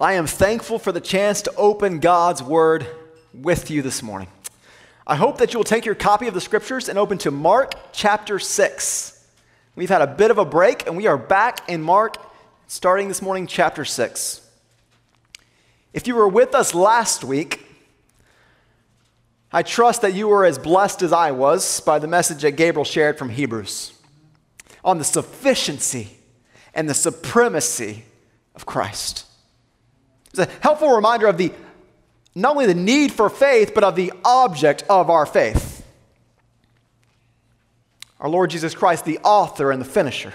I am thankful for the chance to open God's Word with you this morning. I hope that you will take your copy of the Scriptures and open to Mark chapter 6. We've had a bit of a break, and we are back in Mark, starting this morning, chapter 6. If you were with us last week, I trust that you were as blessed as I was by the message that Gabriel shared from Hebrews on the sufficiency and the supremacy of Christ. It's a helpful reminder of the not only the need for faith, but of the object of our faith. Our Lord Jesus Christ, the author and the finisher.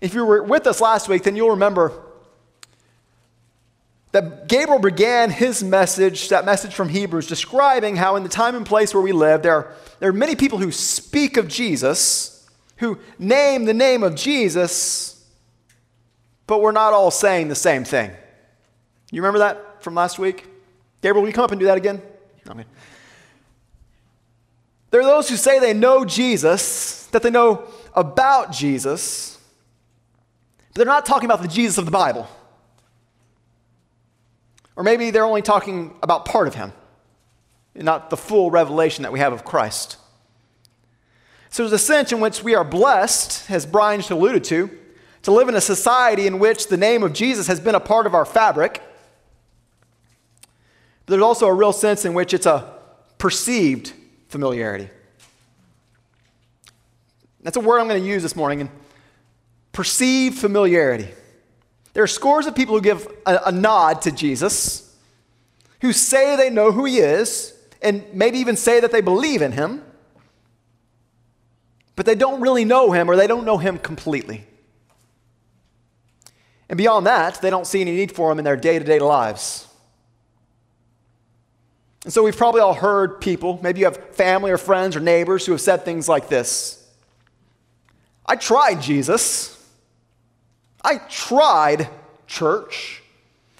If you were with us last week, then you'll remember that Gabriel began his message, that message from Hebrews, describing how in the time and place where we live, there are, there are many people who speak of Jesus, who name the name of Jesus, but we're not all saying the same thing. You remember that from last week? Gabriel, will you come up and do that again? Okay. There are those who say they know Jesus, that they know about Jesus, but they're not talking about the Jesus of the Bible. Or maybe they're only talking about part of him, not the full revelation that we have of Christ. So there's a sense in which we are blessed, as Brian alluded to, to live in a society in which the name of Jesus has been a part of our fabric but there's also a real sense in which it's a perceived familiarity. That's a word I'm going to use this morning. And perceived familiarity. There are scores of people who give a, a nod to Jesus, who say they know who he is, and maybe even say that they believe in him, but they don't really know him or they don't know him completely. And beyond that, they don't see any need for him in their day to day lives. And so we've probably all heard people, maybe you have family or friends or neighbors who have said things like this I tried Jesus. I tried church.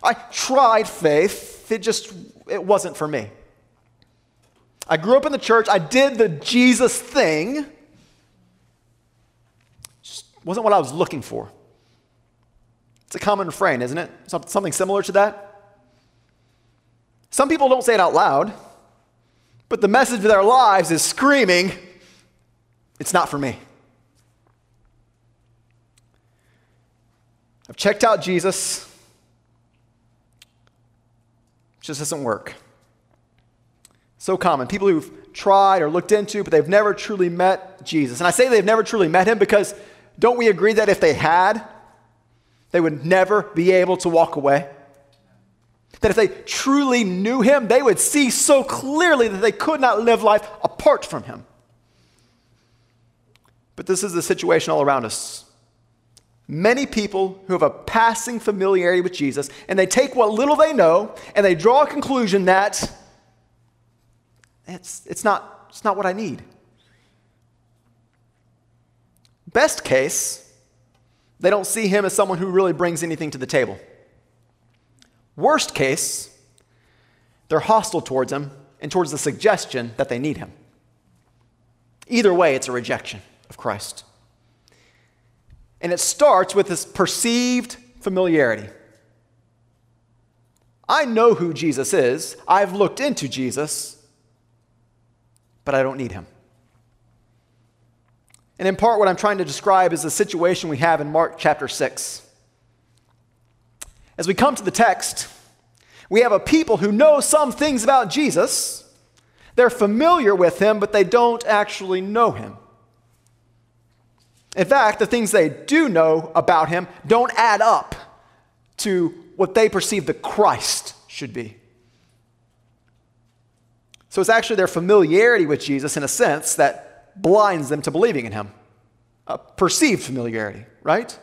I tried faith. It just it wasn't for me. I grew up in the church. I did the Jesus thing. Just wasn't what I was looking for. It's a common refrain, isn't it? Something similar to that. Some people don't say it out loud, but the message of their lives is screaming, It's not for me. I've checked out Jesus. It just doesn't work. So common. People who've tried or looked into, but they've never truly met Jesus. And I say they've never truly met him because don't we agree that if they had, they would never be able to walk away? That if they truly knew him, they would see so clearly that they could not live life apart from him. But this is the situation all around us. Many people who have a passing familiarity with Jesus, and they take what little they know and they draw a conclusion that it's, it's, not, it's not what I need. Best case, they don't see him as someone who really brings anything to the table. Worst case, they're hostile towards him and towards the suggestion that they need him. Either way, it's a rejection of Christ. And it starts with this perceived familiarity. I know who Jesus is, I've looked into Jesus, but I don't need him. And in part, what I'm trying to describe is the situation we have in Mark chapter 6. As we come to the text, we have a people who know some things about Jesus. They're familiar with him, but they don't actually know him. In fact, the things they do know about him don't add up to what they perceive the Christ should be. So it's actually their familiarity with Jesus, in a sense, that blinds them to believing in him. A perceived familiarity, right?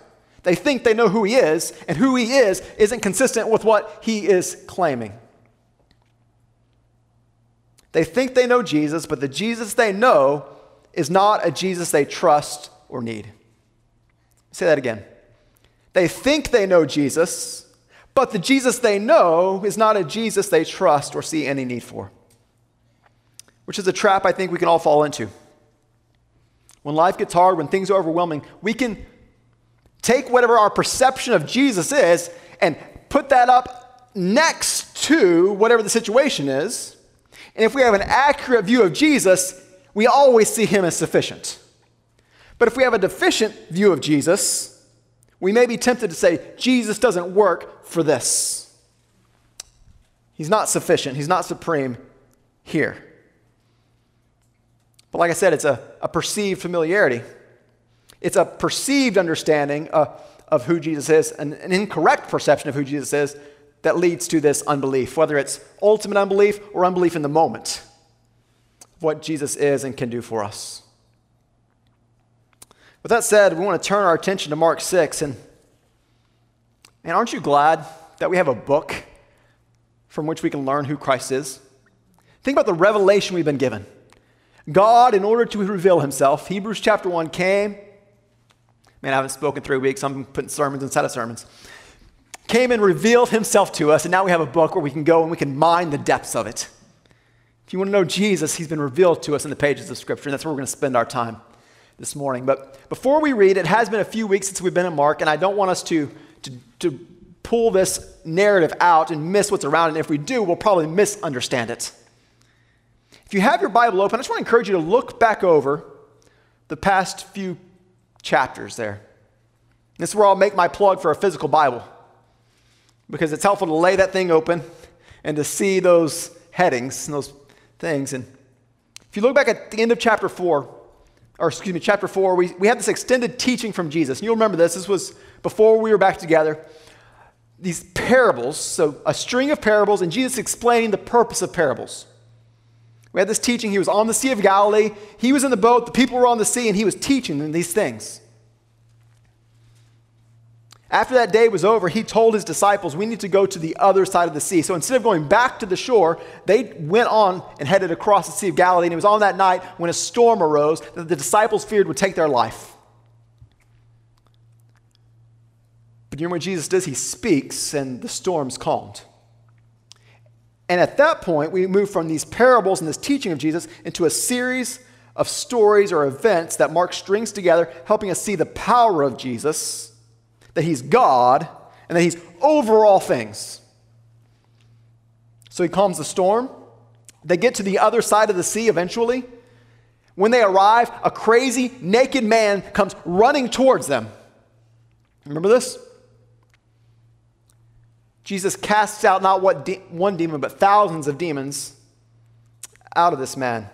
They think they know who he is, and who he is isn't consistent with what he is claiming. They think they know Jesus, but the Jesus they know is not a Jesus they trust or need. Say that again. They think they know Jesus, but the Jesus they know is not a Jesus they trust or see any need for. Which is a trap I think we can all fall into. When life gets hard, when things are overwhelming, we can take whatever our perception of Jesus is and put that up next to whatever the situation is. And if we have an accurate view of Jesus, we always see him as sufficient. But if we have a deficient view of Jesus, we may be tempted to say, Jesus doesn't work for this. He's not sufficient, he's not supreme here. But like I said, it's a, a perceived familiarity. It's a perceived understanding uh, of who Jesus is, an, an incorrect perception of who Jesus is that leads to this unbelief, whether it's ultimate unbelief or unbelief in the moment of what Jesus is and can do for us. With that said, we want to turn our attention to Mark 6. And, and aren't you glad that we have a book from which we can learn who Christ is? Think about the revelation we've been given. God, in order to reveal himself, Hebrews chapter 1 came. Man, I haven't spoken three weeks. I'm putting sermons inside of sermons. Came and revealed himself to us, and now we have a book where we can go and we can mine the depths of it. If you want to know Jesus, he's been revealed to us in the pages of Scripture, and that's where we're going to spend our time this morning. But before we read, it has been a few weeks since we've been in Mark, and I don't want us to, to, to pull this narrative out and miss what's around it. And if we do, we'll probably misunderstand it. If you have your Bible open, I just want to encourage you to look back over the past few chapters there. This is where I'll make my plug for a physical Bible because it's helpful to lay that thing open and to see those headings and those things. And if you look back at the end of chapter 4, or excuse me, chapter 4, we, we had this extended teaching from Jesus. And you'll remember this. This was before we were back together. These parables, so a string of parables, and Jesus explaining the purpose of parables. We had this teaching. He was on the Sea of Galilee. He was in the boat. The people were on the sea, and he was teaching them these things. After that day was over, he told his disciples, We need to go to the other side of the sea. So instead of going back to the shore, they went on and headed across the Sea of Galilee. And it was on that night when a storm arose that the disciples feared would take their life. But you remember what Jesus does? He speaks, and the storm's calmed. And at that point, we move from these parables and this teaching of Jesus into a series of stories or events that Mark strings together, helping us see the power of Jesus, that he's God, and that he's over all things. So he calms the storm. They get to the other side of the sea eventually. When they arrive, a crazy, naked man comes running towards them. Remember this? Jesus casts out not what de- one demon, but thousands of demons out of this man.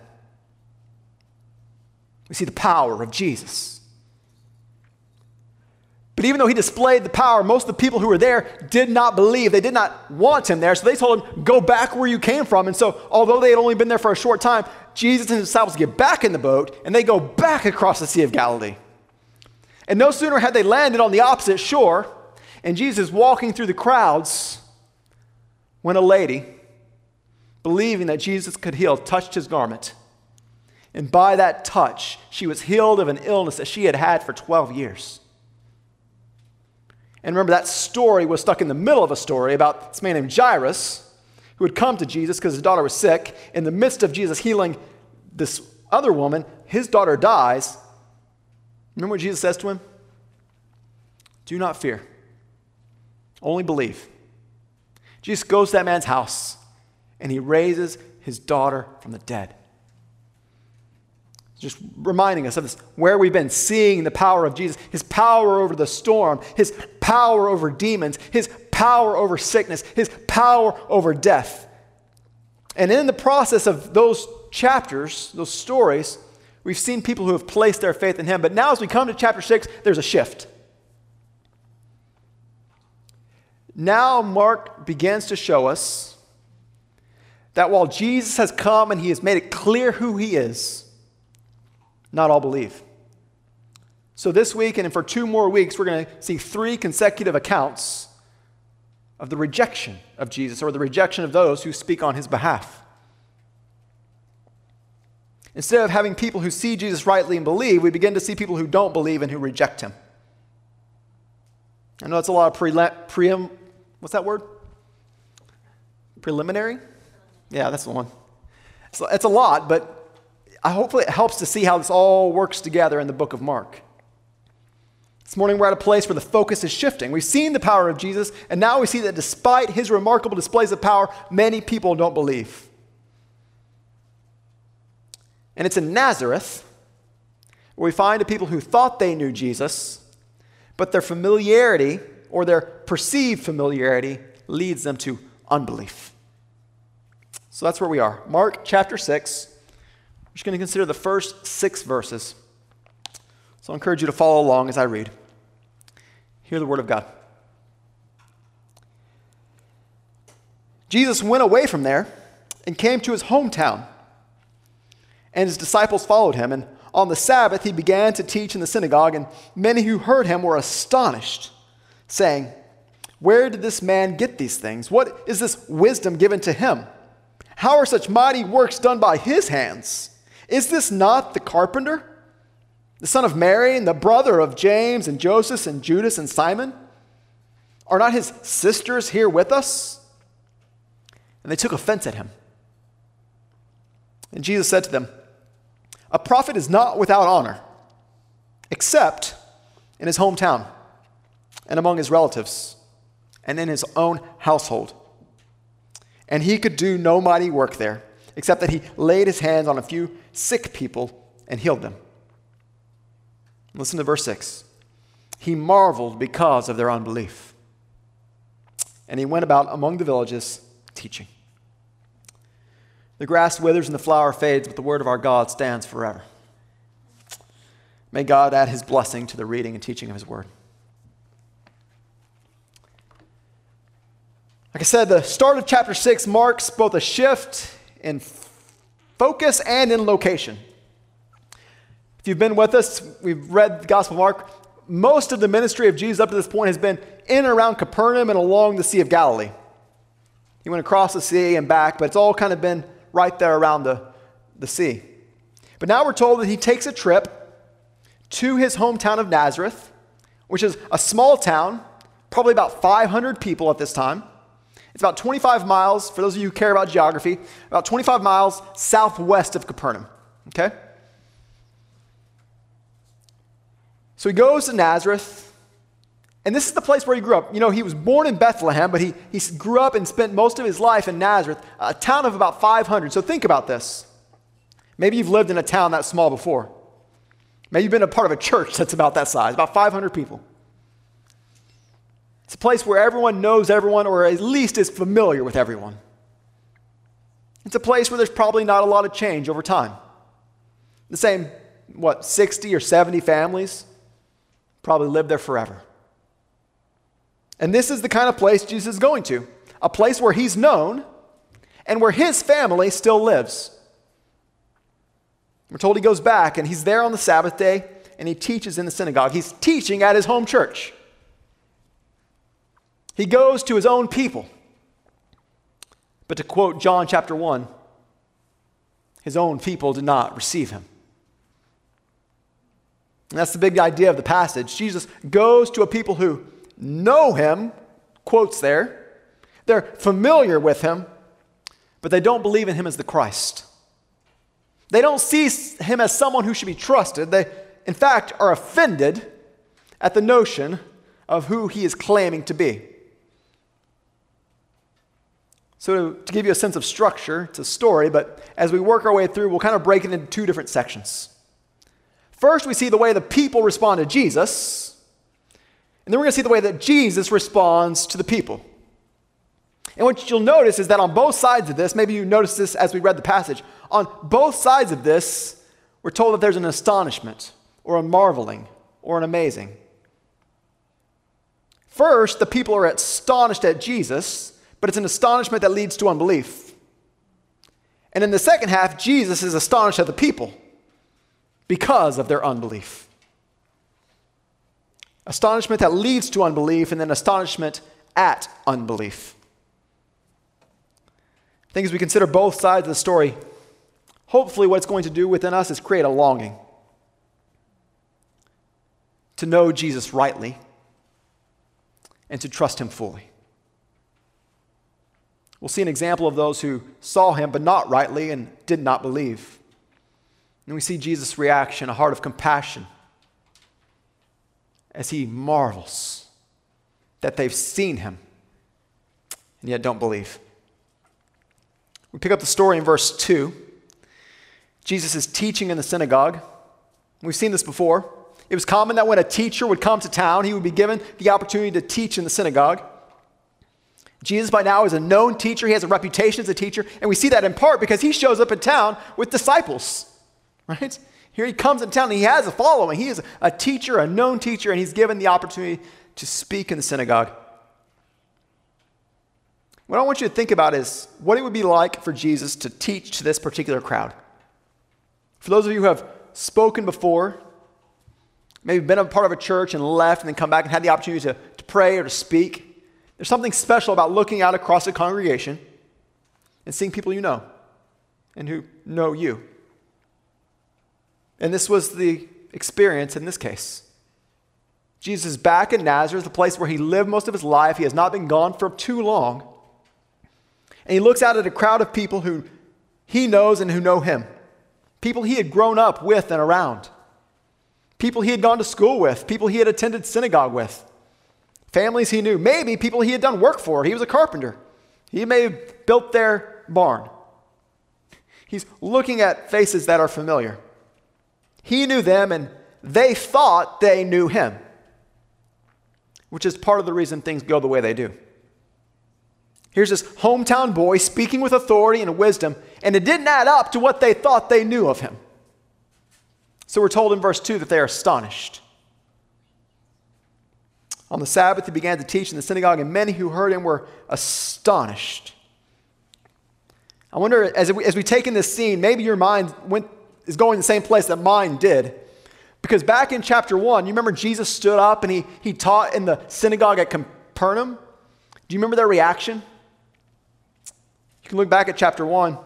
We see the power of Jesus. But even though he displayed the power, most of the people who were there did not believe. They did not want him there. So they told him, Go back where you came from. And so, although they had only been there for a short time, Jesus and his disciples get back in the boat and they go back across the Sea of Galilee. And no sooner had they landed on the opposite shore and Jesus walking through the crowds when a lady, believing that Jesus could heal, touched his garment. And by that touch, she was healed of an illness that she had had for 12 years. And remember, that story was stuck in the middle of a story about this man named Jairus who had come to Jesus because his daughter was sick. In the midst of Jesus healing this other woman, his daughter dies. Remember what Jesus says to him? Do not fear. Only believe. Jesus goes to that man's house and he raises his daughter from the dead. Just reminding us of this, where we've been seeing the power of Jesus, his power over the storm, his power over demons, his power over sickness, his power over death. And in the process of those chapters, those stories, we've seen people who have placed their faith in him. But now, as we come to chapter 6, there's a shift. Now, Mark begins to show us that while Jesus has come and he has made it clear who he is, not all believe. So, this week and for two more weeks, we're going to see three consecutive accounts of the rejection of Jesus or the rejection of those who speak on his behalf. Instead of having people who see Jesus rightly and believe, we begin to see people who don't believe and who reject him. I know that's a lot of pre- pre- What's that word? Preliminary? Yeah, that's the one. So it's a lot, but I hopefully it helps to see how this all works together in the book of Mark. This morning we're at a place where the focus is shifting. We've seen the power of Jesus, and now we see that despite his remarkable displays of power, many people don't believe. And it's in Nazareth where we find a people who thought they knew Jesus, but their familiarity or their perceived familiarity leads them to unbelief. So that's where we are. Mark chapter 6. We're just going to consider the first six verses. So I encourage you to follow along as I read. Hear the word of God. Jesus went away from there and came to his hometown, and his disciples followed him. And on the Sabbath, he began to teach in the synagogue, and many who heard him were astonished, saying, Where did this man get these things? What is this wisdom given to him? How are such mighty works done by his hands? Is this not the carpenter, the son of Mary, and the brother of James and Joseph and Judas and Simon? Are not his sisters here with us? And they took offense at him. And Jesus said to them, a prophet is not without honor, except in his hometown and among his relatives and in his own household. And he could do no mighty work there, except that he laid his hands on a few sick people and healed them. Listen to verse 6. He marveled because of their unbelief. And he went about among the villages teaching. The grass withers and the flower fades, but the word of our God stands forever. May God add his blessing to the reading and teaching of his word. Like I said, the start of chapter 6 marks both a shift in focus and in location. If you've been with us, we've read the Gospel of Mark. Most of the ministry of Jesus up to this point has been in and around Capernaum and along the Sea of Galilee. He went across the sea and back, but it's all kind of been right there around the, the sea. But now we're told that he takes a trip to his hometown of Nazareth, which is a small town, probably about 500 people at this time. It's about 25 miles, for those of you who care about geography, about 25 miles southwest of Capernaum. Okay? So he goes to Nazareth. And this is the place where he grew up. You know, he was born in Bethlehem, but he, he grew up and spent most of his life in Nazareth, a town of about 500. So think about this. Maybe you've lived in a town that small before. Maybe you've been a part of a church that's about that size, about 500 people. It's a place where everyone knows everyone, or at least is familiar with everyone. It's a place where there's probably not a lot of change over time. The same, what, 60 or 70 families probably live there forever. And this is the kind of place Jesus is going to a place where he's known and where his family still lives. We're told he goes back and he's there on the Sabbath day and he teaches in the synagogue. He's teaching at his home church. He goes to his own people. But to quote John chapter 1, his own people did not receive him. And that's the big idea of the passage. Jesus goes to a people who know him, quotes there. They're familiar with him, but they don't believe in him as the Christ. They don't see him as someone who should be trusted. They, in fact, are offended at the notion of who he is claiming to be. So, to give you a sense of structure, it's a story, but as we work our way through, we'll kind of break it into two different sections. First, we see the way the people respond to Jesus, and then we're going to see the way that Jesus responds to the people. And what you'll notice is that on both sides of this, maybe you noticed this as we read the passage, on both sides of this, we're told that there's an astonishment or a marveling or an amazing. First, the people are astonished at Jesus, but it's an astonishment that leads to unbelief. And in the second half, Jesus is astonished at the people because of their unbelief. Astonishment that leads to unbelief, and then astonishment at unbelief. I think as we consider both sides of the story, hopefully what it's going to do within us is create a longing to know Jesus rightly and to trust him fully. We'll see an example of those who saw him but not rightly and did not believe. And we see Jesus' reaction, a heart of compassion as he marvels that they've seen him and yet don't believe. We pick up the story in verse 2. Jesus is teaching in the synagogue. We've seen this before. It was common that when a teacher would come to town, he would be given the opportunity to teach in the synagogue. Jesus, by now, is a known teacher. He has a reputation as a teacher. And we see that in part because he shows up in town with disciples, right? Here he comes in town and he has a following. He is a teacher, a known teacher, and he's given the opportunity to speak in the synagogue. What I want you to think about is what it would be like for Jesus to teach to this particular crowd. For those of you who have spoken before, maybe been a part of a church and left and then come back and had the opportunity to, to pray or to speak, there's something special about looking out across a congregation and seeing people you know and who know you. And this was the experience in this case. Jesus is back in Nazareth, the place where he lived most of his life. He has not been gone for too long. And he looks out at a crowd of people who he knows and who know him. People he had grown up with and around. People he had gone to school with. People he had attended synagogue with. Families he knew. Maybe people he had done work for. He was a carpenter. He may have built their barn. He's looking at faces that are familiar. He knew them and they thought they knew him, which is part of the reason things go the way they do. Here's this hometown boy speaking with authority and wisdom, and it didn't add up to what they thought they knew of him. So we're told in verse 2 that they are astonished. On the Sabbath, he began to teach in the synagogue, and many who heard him were astonished. I wonder, as we, as we take in this scene, maybe your mind went is going the same place that mine did. Because back in chapter 1, you remember Jesus stood up and he, he taught in the synagogue at Capernaum? Do you remember their reaction? You can look back at chapter 1,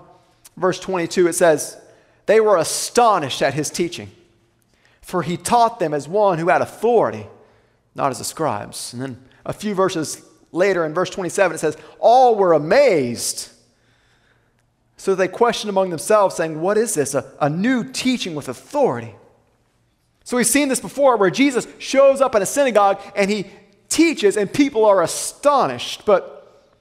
verse 22. It says, They were astonished at his teaching, for he taught them as one who had authority, not as the scribes. And then a few verses later, in verse 27, it says, All were amazed so they questioned among themselves, saying, What is this? A, a new teaching with authority. So we've seen this before where Jesus shows up in a synagogue and he teaches, and people are astonished. But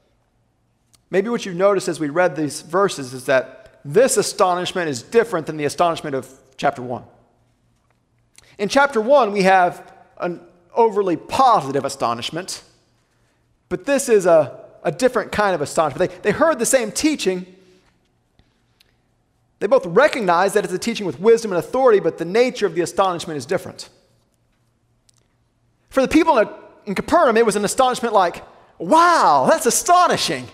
maybe what you've noticed as we read these verses is that this astonishment is different than the astonishment of chapter 1. In chapter 1, we have an overly positive astonishment, but this is a, a different kind of astonishment. They, they heard the same teaching, they both recognize that it's a teaching with wisdom and authority, but the nature of the astonishment is different. For the people in, in Capernaum, it was an astonishment like, wow, that's astonishing.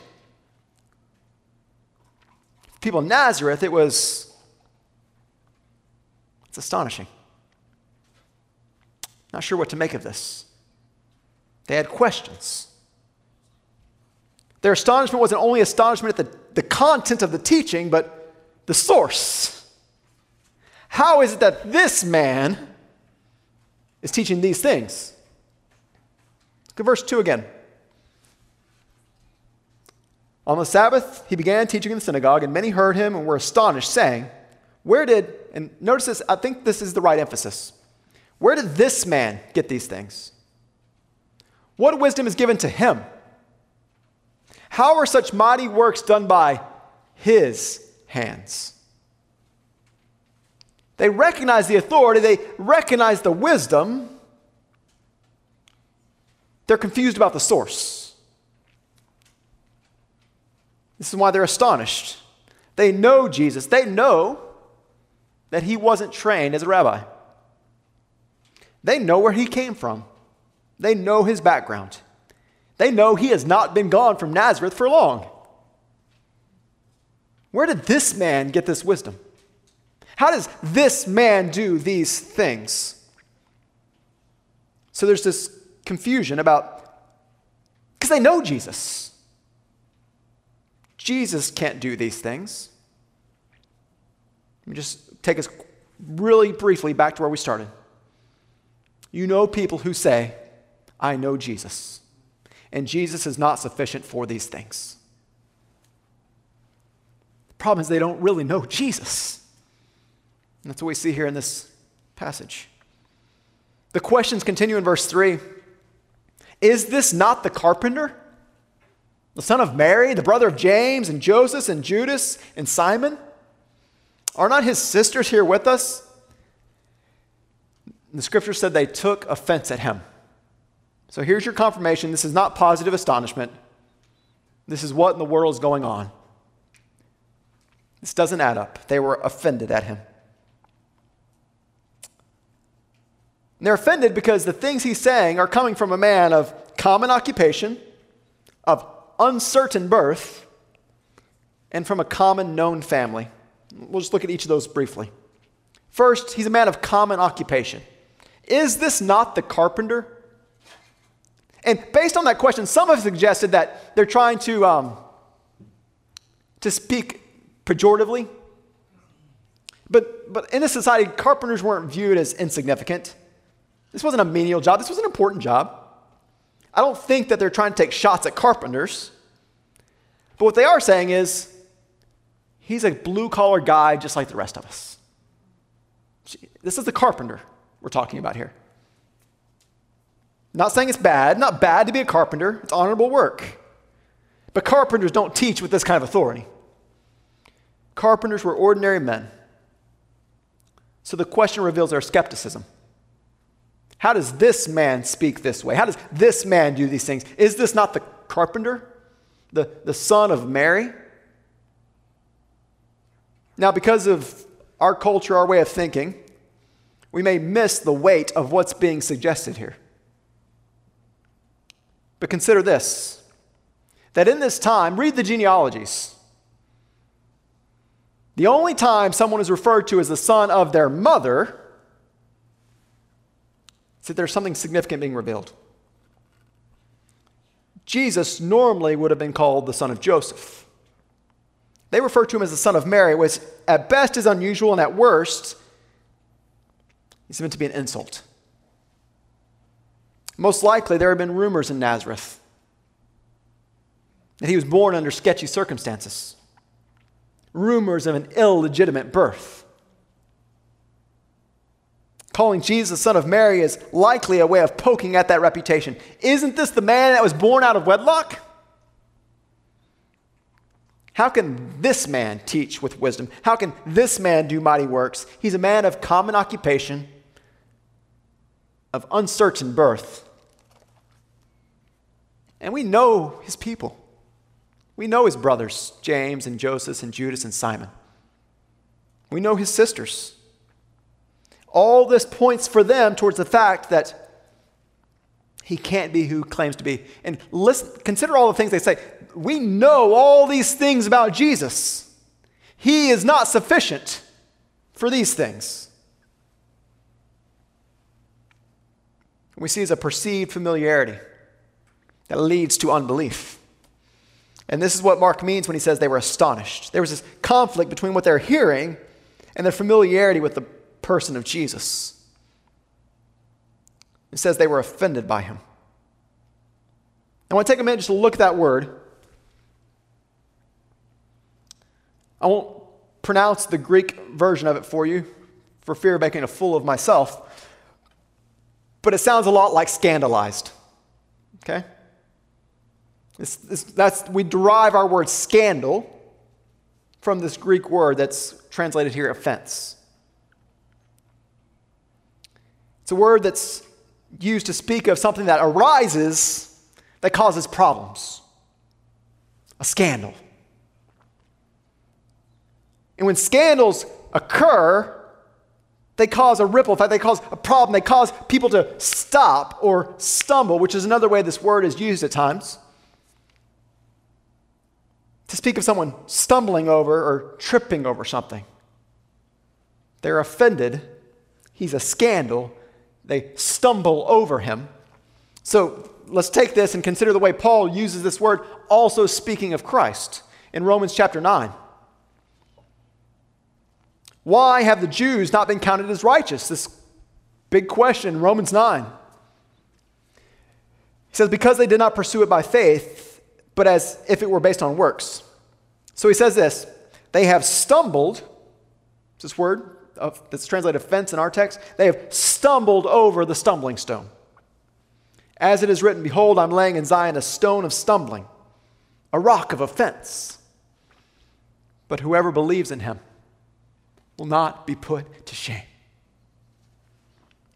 For people in Nazareth, it was, it's astonishing. Not sure what to make of this. They had questions. Their astonishment wasn't only astonishment at the, the content of the teaching, but the source. How is it that this man is teaching these things? Look at verse 2 again. On the Sabbath, he began teaching in the synagogue, and many heard him and were astonished, saying, Where did, and notice this, I think this is the right emphasis. Where did this man get these things? What wisdom is given to him? How are such mighty works done by his hands. They recognize the authority, they recognize the wisdom. They're confused about the source. This is why they're astonished. They know Jesus, they know that he wasn't trained as a rabbi. They know where he came from, they know his background. They know he has not been gone from Nazareth for long. Where did this man get this wisdom? How does this man do these things? So there's this confusion about, because they know Jesus. Jesus can't do these things. Let me just take us really briefly back to where we started. You know people who say, I know Jesus, and Jesus is not sufficient for these things. The problem is, they don't really know Jesus. And that's what we see here in this passage. The questions continue in verse 3 Is this not the carpenter? The son of Mary, the brother of James and Joseph and Judas and Simon? Are not his sisters here with us? The scripture said they took offense at him. So here's your confirmation. This is not positive astonishment. This is what in the world is going on. This doesn't add up. They were offended at him. And they're offended because the things he's saying are coming from a man of common occupation, of uncertain birth, and from a common known family. We'll just look at each of those briefly. First, he's a man of common occupation. Is this not the carpenter? And based on that question, some have suggested that they're trying to, um, to speak pejoratively. But, but in this society, carpenters weren't viewed as insignificant. This wasn't a menial job, this was an important job. I don't think that they're trying to take shots at carpenters. But what they are saying is, he's a blue collar guy just like the rest of us. This is the carpenter we're talking about here. Not saying it's bad, not bad to be a carpenter, it's honorable work. But carpenters don't teach with this kind of authority. Carpenters were ordinary men. So the question reveals their skepticism. How does this man speak this way? How does this man do these things? Is this not the carpenter, the, the son of Mary? Now, because of our culture, our way of thinking, we may miss the weight of what's being suggested here. But consider this that in this time, read the genealogies. The only time someone is referred to as the son of their mother is that there's something significant being revealed. Jesus normally would have been called the son of Joseph. They refer to him as the son of Mary, which at best is unusual and at worst is meant to be an insult. Most likely, there have been rumors in Nazareth that he was born under sketchy circumstances, rumors of an illegitimate birth. Calling Jesus the son of Mary is likely a way of poking at that reputation. Isn't this the man that was born out of wedlock? How can this man teach with wisdom? How can this man do mighty works? He's a man of common occupation, of uncertain birth. And we know his people. We know his brothers, James and Joseph and Judas and Simon. We know his sisters. All this points for them towards the fact that he can't be who claims to be. And listen, consider all the things they say. We know all these things about Jesus. He is not sufficient for these things. We see is a perceived familiarity that leads to unbelief. And this is what Mark means when he says they were astonished. There was this conflict between what they're hearing and their familiarity with the person of Jesus. It says they were offended by him. I want to take a minute just to look at that word. I won't pronounce the Greek version of it for you for fear of making a fool of myself, but it sounds a lot like scandalized. Okay? It's, it's, that's, we derive our word scandal from this Greek word that's translated here offense. It's a word that's used to speak of something that arises that causes problems, a scandal. And when scandals occur, they cause a ripple effect, they cause a problem, they cause people to stop or stumble, which is another way this word is used at times to speak of someone stumbling over or tripping over something. They're offended. He's a scandal. They stumble over him. So let's take this and consider the way Paul uses this word, also speaking of Christ in Romans chapter 9. Why have the Jews not been counted as righteous? This big question Romans 9. He says, Because they did not pursue it by faith, but as if it were based on works. So he says this they have stumbled, this word, uh, that's translated offense in our text, they have stumbled over the stumbling stone. As it is written, Behold, I'm laying in Zion a stone of stumbling, a rock of offense. But whoever believes in him will not be put to shame.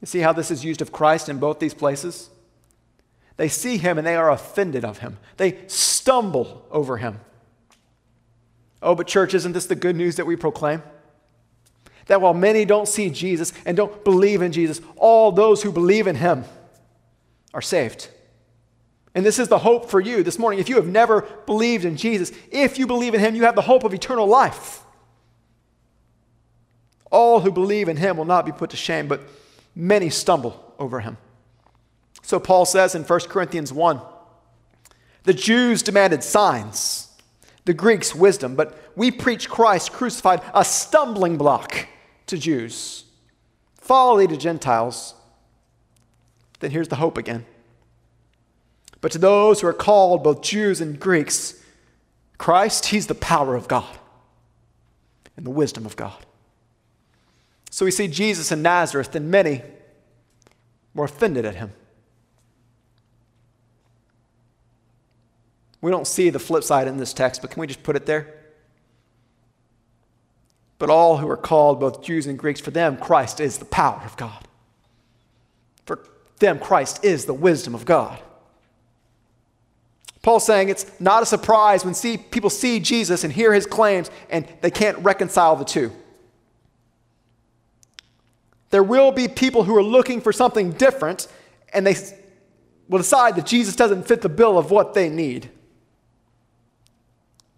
You see how this is used of Christ in both these places? They see him and they are offended of him. They stumble over him. Oh, but church, isn't this the good news that we proclaim? That while many don't see Jesus and don't believe in Jesus, all those who believe in him are saved. And this is the hope for you this morning. If you have never believed in Jesus, if you believe in him, you have the hope of eternal life. All who believe in him will not be put to shame, but many stumble over him. So Paul says in 1 Corinthians 1 the Jews demanded signs, the Greeks wisdom, but we preach Christ crucified, a stumbling block to Jews, folly to Gentiles. Then here's the hope again. But to those who are called, both Jews and Greeks, Christ, He's the power of God and the wisdom of God. So we see Jesus in Nazareth, and many were offended at Him. We don't see the flip side in this text, but can we just put it there? But all who are called, both Jews and Greeks, for them, Christ is the power of God. For them, Christ is the wisdom of God. Paul's saying it's not a surprise when see, people see Jesus and hear his claims and they can't reconcile the two. There will be people who are looking for something different and they will decide that Jesus doesn't fit the bill of what they need.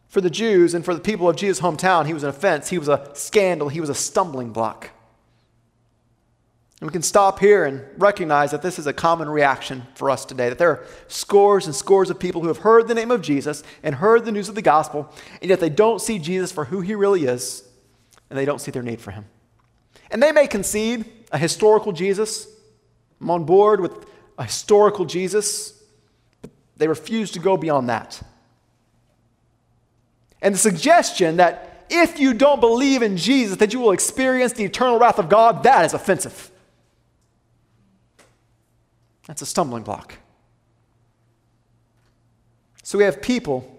For the Jews and for the people of Jesus' hometown, he was an offense, he was a scandal, he was a stumbling block. And we can stop here and recognize that this is a common reaction for us today. That there are scores and scores of people who have heard the name of Jesus and heard the news of the gospel, and yet they don't see Jesus for who he really is, and they don't see their need for him. And they may concede a historical Jesus. I'm on board with a historical Jesus, but they refuse to go beyond that. And the suggestion that if you don't believe in Jesus, that you will experience the eternal wrath of God, that is offensive. That's a stumbling block. So we have people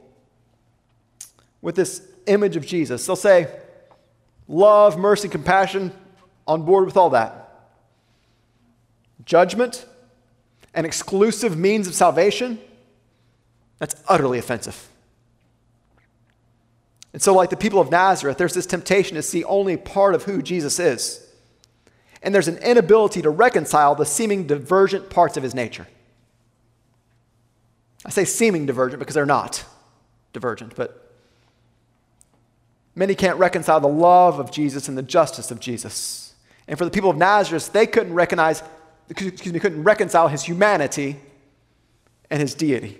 with this image of Jesus. They'll say, love, mercy, compassion, on board with all that. Judgment, an exclusive means of salvation, that's utterly offensive. And so, like the people of Nazareth, there's this temptation to see only part of who Jesus is. And there's an inability to reconcile the seeming divergent parts of his nature. I say seeming divergent because they're not divergent, but many can't reconcile the love of Jesus and the justice of Jesus. And for the people of Nazareth, they couldn't recognize, excuse me, couldn't reconcile his humanity and his deity.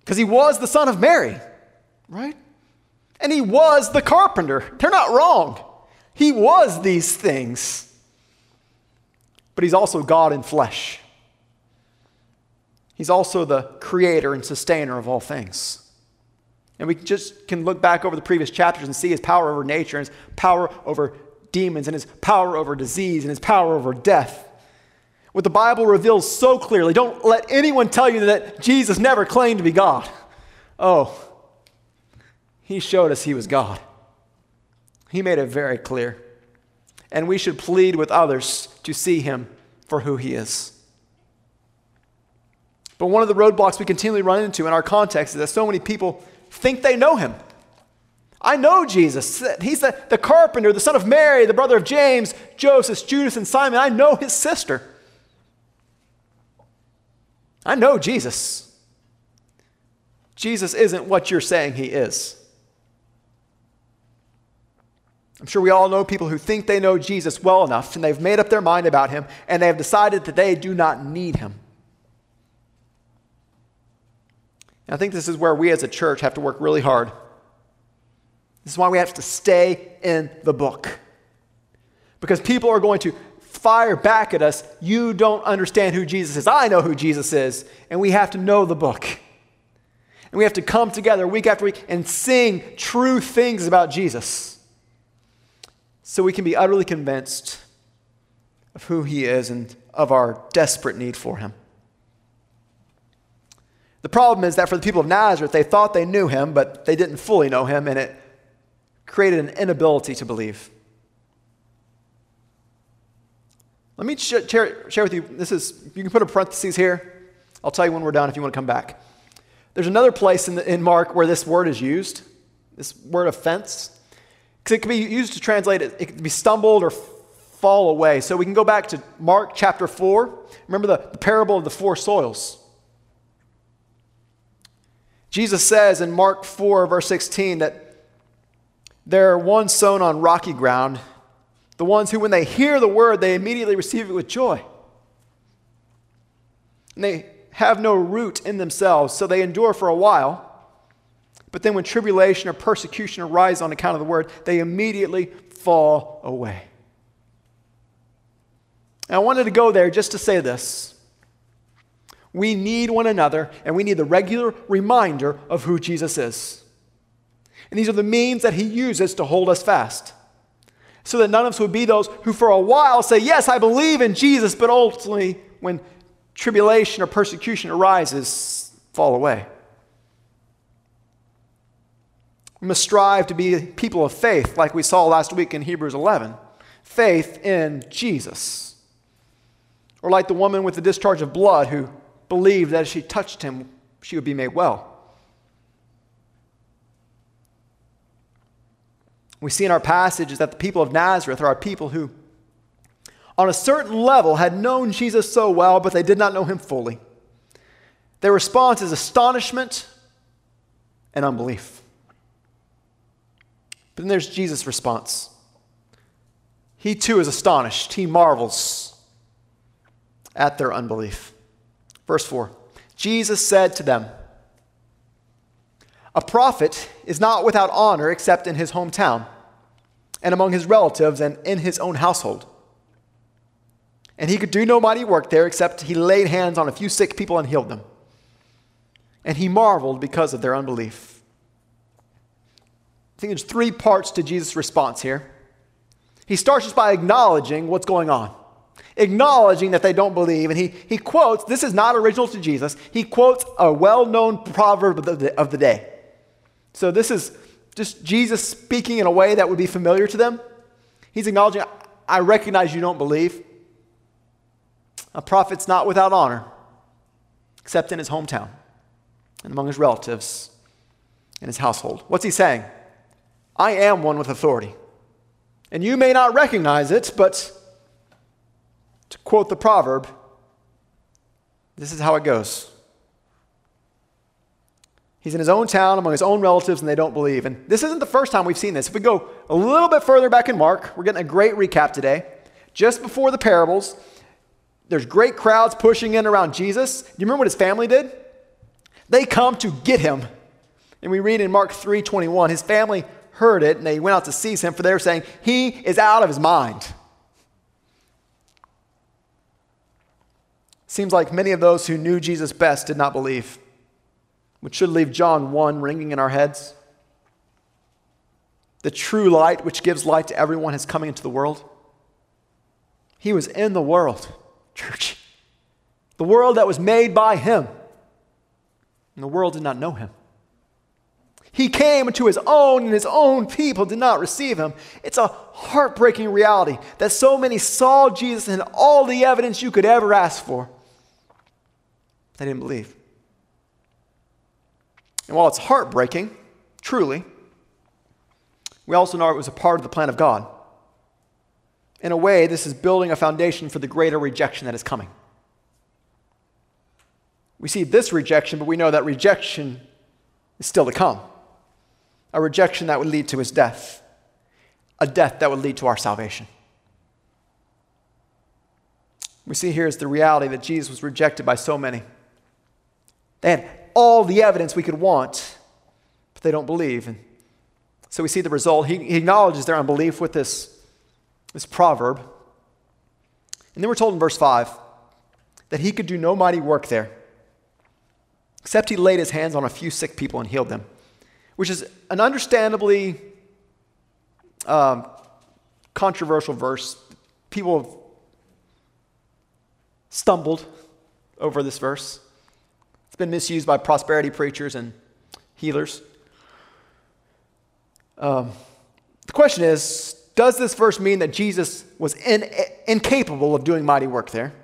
Because he was the son of Mary right? And he was the carpenter. They're not wrong. He was these things. But he's also God in flesh. He's also the creator and sustainer of all things. And we just can look back over the previous chapters and see his power over nature and his power over demons and his power over disease and his power over death. What the Bible reveals so clearly, don't let anyone tell you that Jesus never claimed to be God. Oh, he showed us He was God. He made it very clear. And we should plead with others to see Him for who He is. But one of the roadblocks we continually run into in our context is that so many people think they know Him. I know Jesus. He's the, the carpenter, the son of Mary, the brother of James, Joseph, Judas, and Simon. I know his sister. I know Jesus. Jesus isn't what you're saying he is. I'm sure we all know people who think they know Jesus well enough and they've made up their mind about him and they have decided that they do not need him. And I think this is where we as a church have to work really hard. This is why we have to stay in the book. Because people are going to fire back at us, you don't understand who Jesus is. I know who Jesus is, and we have to know the book. And we have to come together week after week and sing true things about Jesus. so we can be utterly convinced of who He is and of our desperate need for Him. The problem is that for the people of Nazareth, they thought they knew Him, but they didn't fully know Him, and it created an inability to believe. Let me share, with you this is, you can put a parenthesis here. I'll tell you when we're done if you want to come back. There's another place in, the, in Mark where this word is used, this word offense. Because it can be used to translate it, it can be stumbled or fall away. So we can go back to Mark chapter 4. Remember the, the parable of the four soils. Jesus says in Mark 4, verse 16, that there are ones sown on rocky ground the ones who, when they hear the word, they immediately receive it with joy. And they have no root in themselves, so they endure for a while. But then, when tribulation or persecution arise on account of the word, they immediately fall away. And I wanted to go there just to say this. We need one another, and we need the regular reminder of who Jesus is. And these are the means that he uses to hold us fast so that none of us would be those who for a while say, Yes, I believe in Jesus, but ultimately, when tribulation or persecution arises, fall away. We must strive to be people of faith, like we saw last week in Hebrews 11 faith in Jesus. Or like the woman with the discharge of blood who believed that if she touched him, she would be made well. we see in our passage that the people of Nazareth are a people who, on a certain level, had known Jesus so well, but they did not know him fully. Their response is astonishment and unbelief. But then there's Jesus' response. He too is astonished, he marvels at their unbelief. Verse 4 Jesus said to them, A prophet is not without honor except in his hometown and among his relatives and in his own household. And he could do no mighty work there except he laid hands on a few sick people and healed them. And he marveled because of their unbelief. I think there's three parts to Jesus' response here. He starts just by acknowledging what's going on, acknowledging that they don't believe. And he, he quotes, this is not original to Jesus, he quotes a well known proverb of the, of the day. So this is just Jesus speaking in a way that would be familiar to them. He's acknowledging, I recognize you don't believe. A prophet's not without honor, except in his hometown and among his relatives and his household. What's he saying? I am one with authority. And you may not recognize it, but to quote the proverb, this is how it goes. He's in his own town among his own relatives, and they don't believe. And this isn't the first time we've seen this. If we go a little bit further back in Mark, we're getting a great recap today. Just before the parables, there's great crowds pushing in around Jesus. Do you remember what his family did? They come to get him. And we read in Mark 3:21, his family heard it and they went out to seize him, for they were saying, He is out of his mind. Seems like many of those who knew Jesus best did not believe which should leave John 1 ringing in our heads. The true light, which gives light to everyone, is coming into the world. He was in the world, church. The world that was made by him. And the world did not know him. He came to his own, and his own people did not receive him. It's a heartbreaking reality that so many saw Jesus and all the evidence you could ever ask for. They didn't believe. And while it's heartbreaking, truly, we also know it was a part of the plan of God. In a way, this is building a foundation for the greater rejection that is coming. We see this rejection, but we know that rejection is still to come. A rejection that would lead to his death, a death that would lead to our salvation. We see here is the reality that Jesus was rejected by so many. They had all the evidence we could want, but they don't believe. And so we see the result. He, he acknowledges their unbelief with this, this proverb. And then we're told in verse 5 that he could do no mighty work there, except he laid his hands on a few sick people and healed them, which is an understandably um, controversial verse. People have stumbled over this verse. It's been misused by prosperity preachers and healers. Um, the question is Does this verse mean that Jesus was in, incapable of doing mighty work there?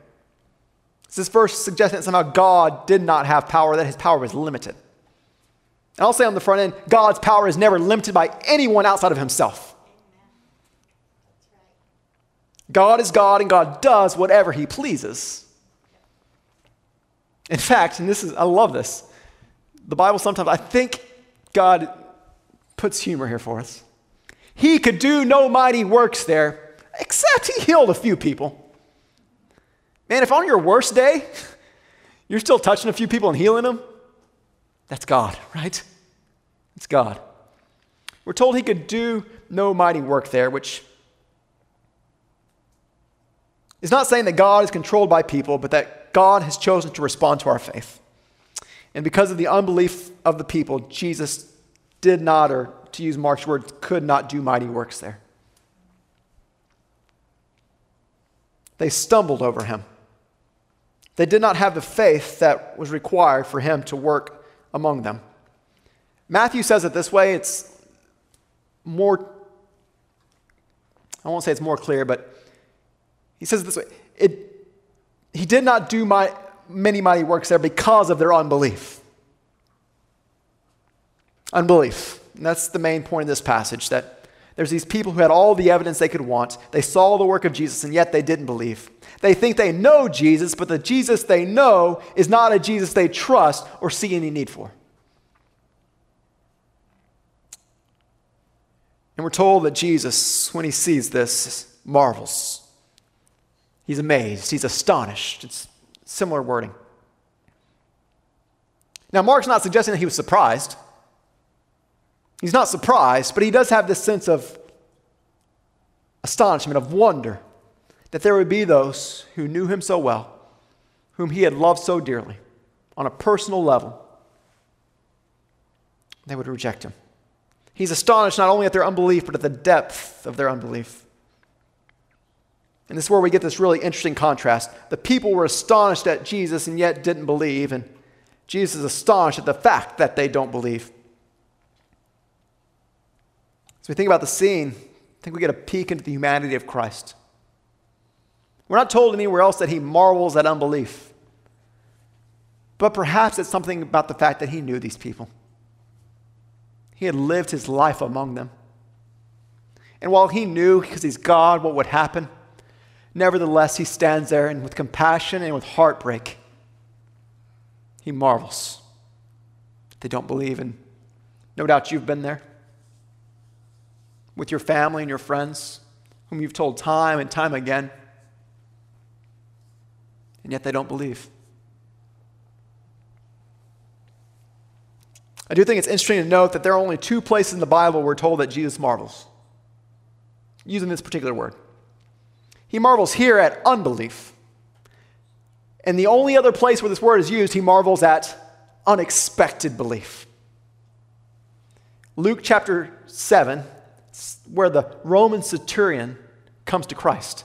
Does this verse suggest that somehow God did not have power, that his power was limited? And I'll say on the front end God's power is never limited by anyone outside of himself. God is God and God does whatever he pleases. In fact, and this is, I love this. The Bible sometimes, I think God puts humor here for us. He could do no mighty works there, except he healed a few people. Man, if on your worst day, you're still touching a few people and healing them, that's God, right? It's God. We're told he could do no mighty work there, which is not saying that God is controlled by people, but that God has chosen to respond to our faith. And because of the unbelief of the people, Jesus did not, or to use Mark's words, could not do mighty works there. They stumbled over him. They did not have the faith that was required for him to work among them. Matthew says it this way it's more, I won't say it's more clear, but he says it this way it, He did not do my, many mighty works there because of their unbelief. Unbelief. And that's the main point of this passage that there's these people who had all the evidence they could want. They saw the work of Jesus, and yet they didn't believe. They think they know Jesus, but the Jesus they know is not a Jesus they trust or see any need for. And we're told that Jesus, when he sees this, marvels. He's amazed, he's astonished. It's similar wording. Now, Mark's not suggesting that he was surprised. He's not surprised, but he does have this sense of astonishment, of wonder that there would be those who knew him so well, whom he had loved so dearly, on a personal level, they would reject him. He's astonished not only at their unbelief, but at the depth of their unbelief. And this is where we get this really interesting contrast. The people were astonished at Jesus and yet didn't believe, and Jesus is astonished at the fact that they don't believe. As we think about the scene, I think we get a peek into the humanity of Christ. We're not told anywhere else that he marvels at unbelief. But perhaps it's something about the fact that he knew these people. He had lived his life among them. And while he knew, because he's God, what would happen, nevertheless, he stands there and with compassion and with heartbreak, he marvels. They don't believe, and no doubt you've been there with your family and your friends, whom you've told time and time again and yet they don't believe. I do think it's interesting to note that there are only two places in the Bible where we're told that Jesus marvels, using this particular word. He marvels here at unbelief. And the only other place where this word is used, he marvels at unexpected belief. Luke chapter 7, where the Roman centurion comes to Christ.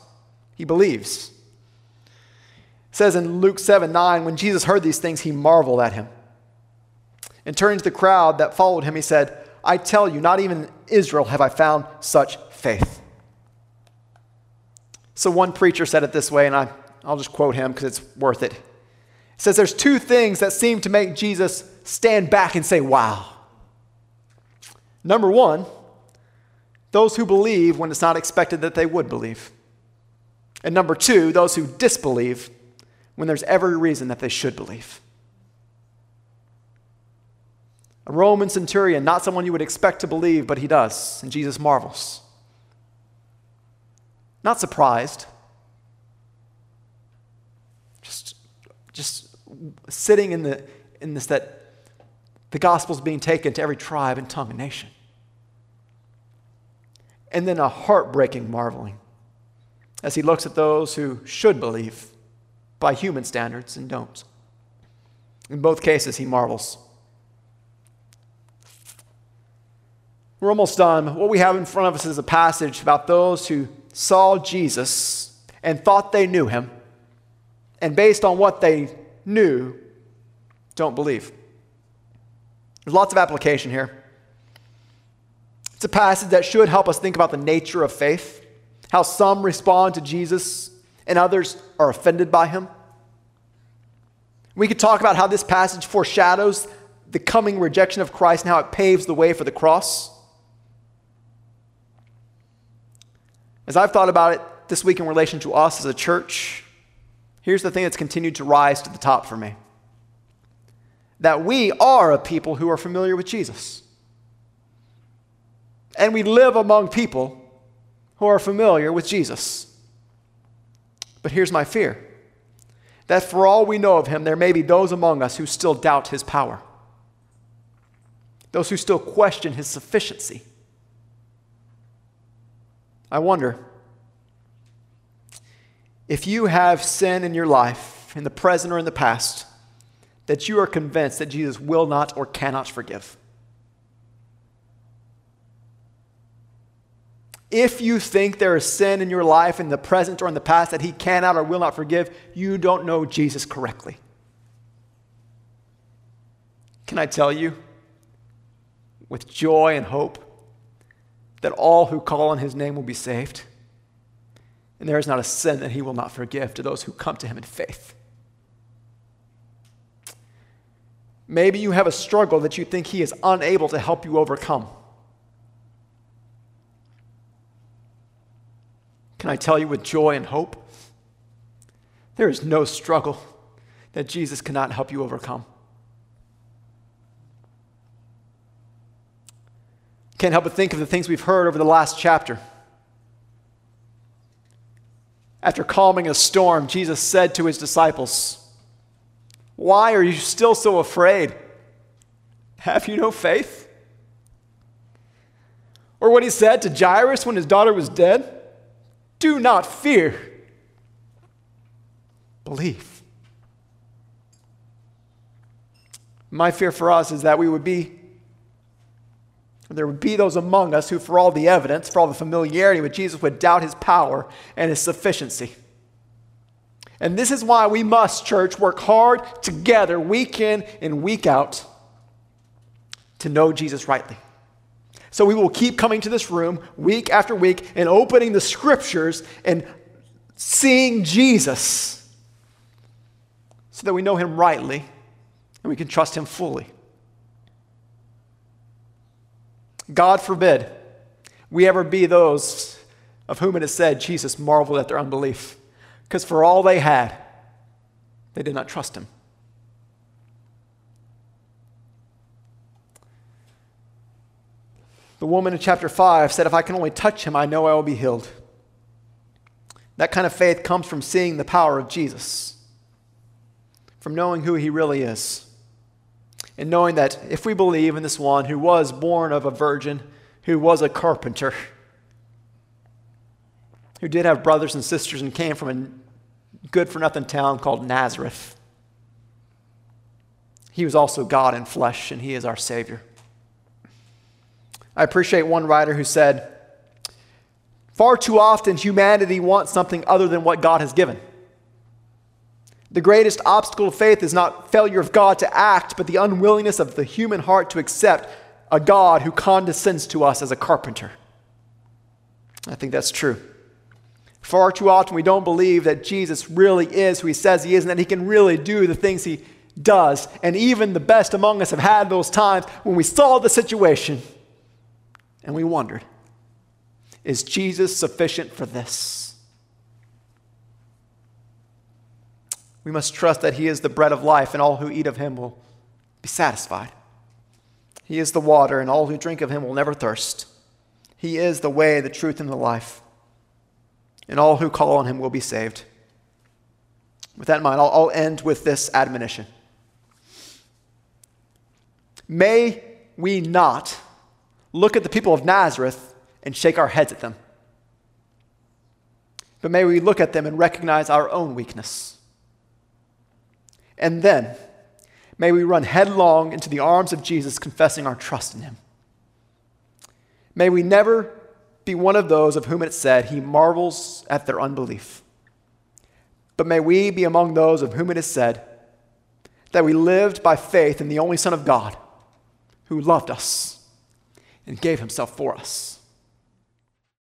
He believes says in Luke 7 9, when Jesus heard these things, he marveled at him. And turning to the crowd that followed him, he said, I tell you, not even in Israel have I found such faith. So one preacher said it this way, and I, I'll just quote him because it's worth it. He says, There's two things that seem to make Jesus stand back and say, Wow. Number one, those who believe when it's not expected that they would believe. And number two, those who disbelieve when there's every reason that they should believe. A Roman centurion, not someone you would expect to believe, but he does, and Jesus marvels. Not surprised, just, just sitting in, the, in this that the gospel's being taken to every tribe and tongue and nation. And then a heartbreaking marveling as he looks at those who should believe by human standards and don't. In both cases, he marvels. We're almost done. What we have in front of us is a passage about those who saw Jesus and thought they knew him, and based on what they knew, don't believe. There's lots of application here. It's a passage that should help us think about the nature of faith, how some respond to Jesus and others are offended by him. We could talk about how this passage foreshadows the coming rejection of Christ and how it paves the way for the cross. As I've thought about it this week in relation to us as a church, here's the thing that's continued to rise to the top for me that we are a people who are familiar with Jesus. And we live among people who are familiar with Jesus. But here's my fear that for all we know of him, there may be those among us who still doubt his power, those who still question his sufficiency. I wonder if you have sin in your life, in the present or in the past, that you are convinced that Jesus will not or cannot forgive. If you think there is sin in your life in the present or in the past that he cannot or will not forgive, you don't know Jesus correctly. Can I tell you, with joy and hope, that all who call on his name will be saved? And there is not a sin that he will not forgive to those who come to him in faith. Maybe you have a struggle that you think He is unable to help you overcome. Can I tell you with joy and hope? There is no struggle that Jesus cannot help you overcome. Can't help but think of the things we've heard over the last chapter. After calming a storm, Jesus said to his disciples, why are you still so afraid? Have you no faith? Or what he said to Jairus when his daughter was dead? Do not fear, believe. My fear for us is that we would be, there would be those among us who, for all the evidence, for all the familiarity with Jesus, would doubt his power and his sufficiency. And this is why we must, church, work hard together, week in and week out, to know Jesus rightly. So we will keep coming to this room week after week and opening the scriptures and seeing Jesus so that we know him rightly and we can trust him fully. God forbid we ever be those of whom it is said Jesus marveled at their unbelief. Because for all they had, they did not trust him. The woman in chapter 5 said, If I can only touch him, I know I will be healed. That kind of faith comes from seeing the power of Jesus, from knowing who he really is, and knowing that if we believe in this one who was born of a virgin, who was a carpenter, who did have brothers and sisters and came from a good for nothing town called Nazareth. He was also God in flesh, and He is our Savior. I appreciate one writer who said, Far too often humanity wants something other than what God has given. The greatest obstacle to faith is not failure of God to act, but the unwillingness of the human heart to accept a God who condescends to us as a carpenter. I think that's true. Far too often, we don't believe that Jesus really is who he says he is and that he can really do the things he does. And even the best among us have had those times when we saw the situation and we wondered is Jesus sufficient for this? We must trust that he is the bread of life, and all who eat of him will be satisfied. He is the water, and all who drink of him will never thirst. He is the way, the truth, and the life and all who call on him will be saved. With that in mind, I'll, I'll end with this admonition. May we not look at the people of Nazareth and shake our heads at them, but may we look at them and recognize our own weakness. And then, may we run headlong into the arms of Jesus, confessing our trust in him. May we never be one of those of whom it said, He marvels at their unbelief. But may we be among those of whom it is said that we lived by faith in the only Son of God who loved us and gave himself for us.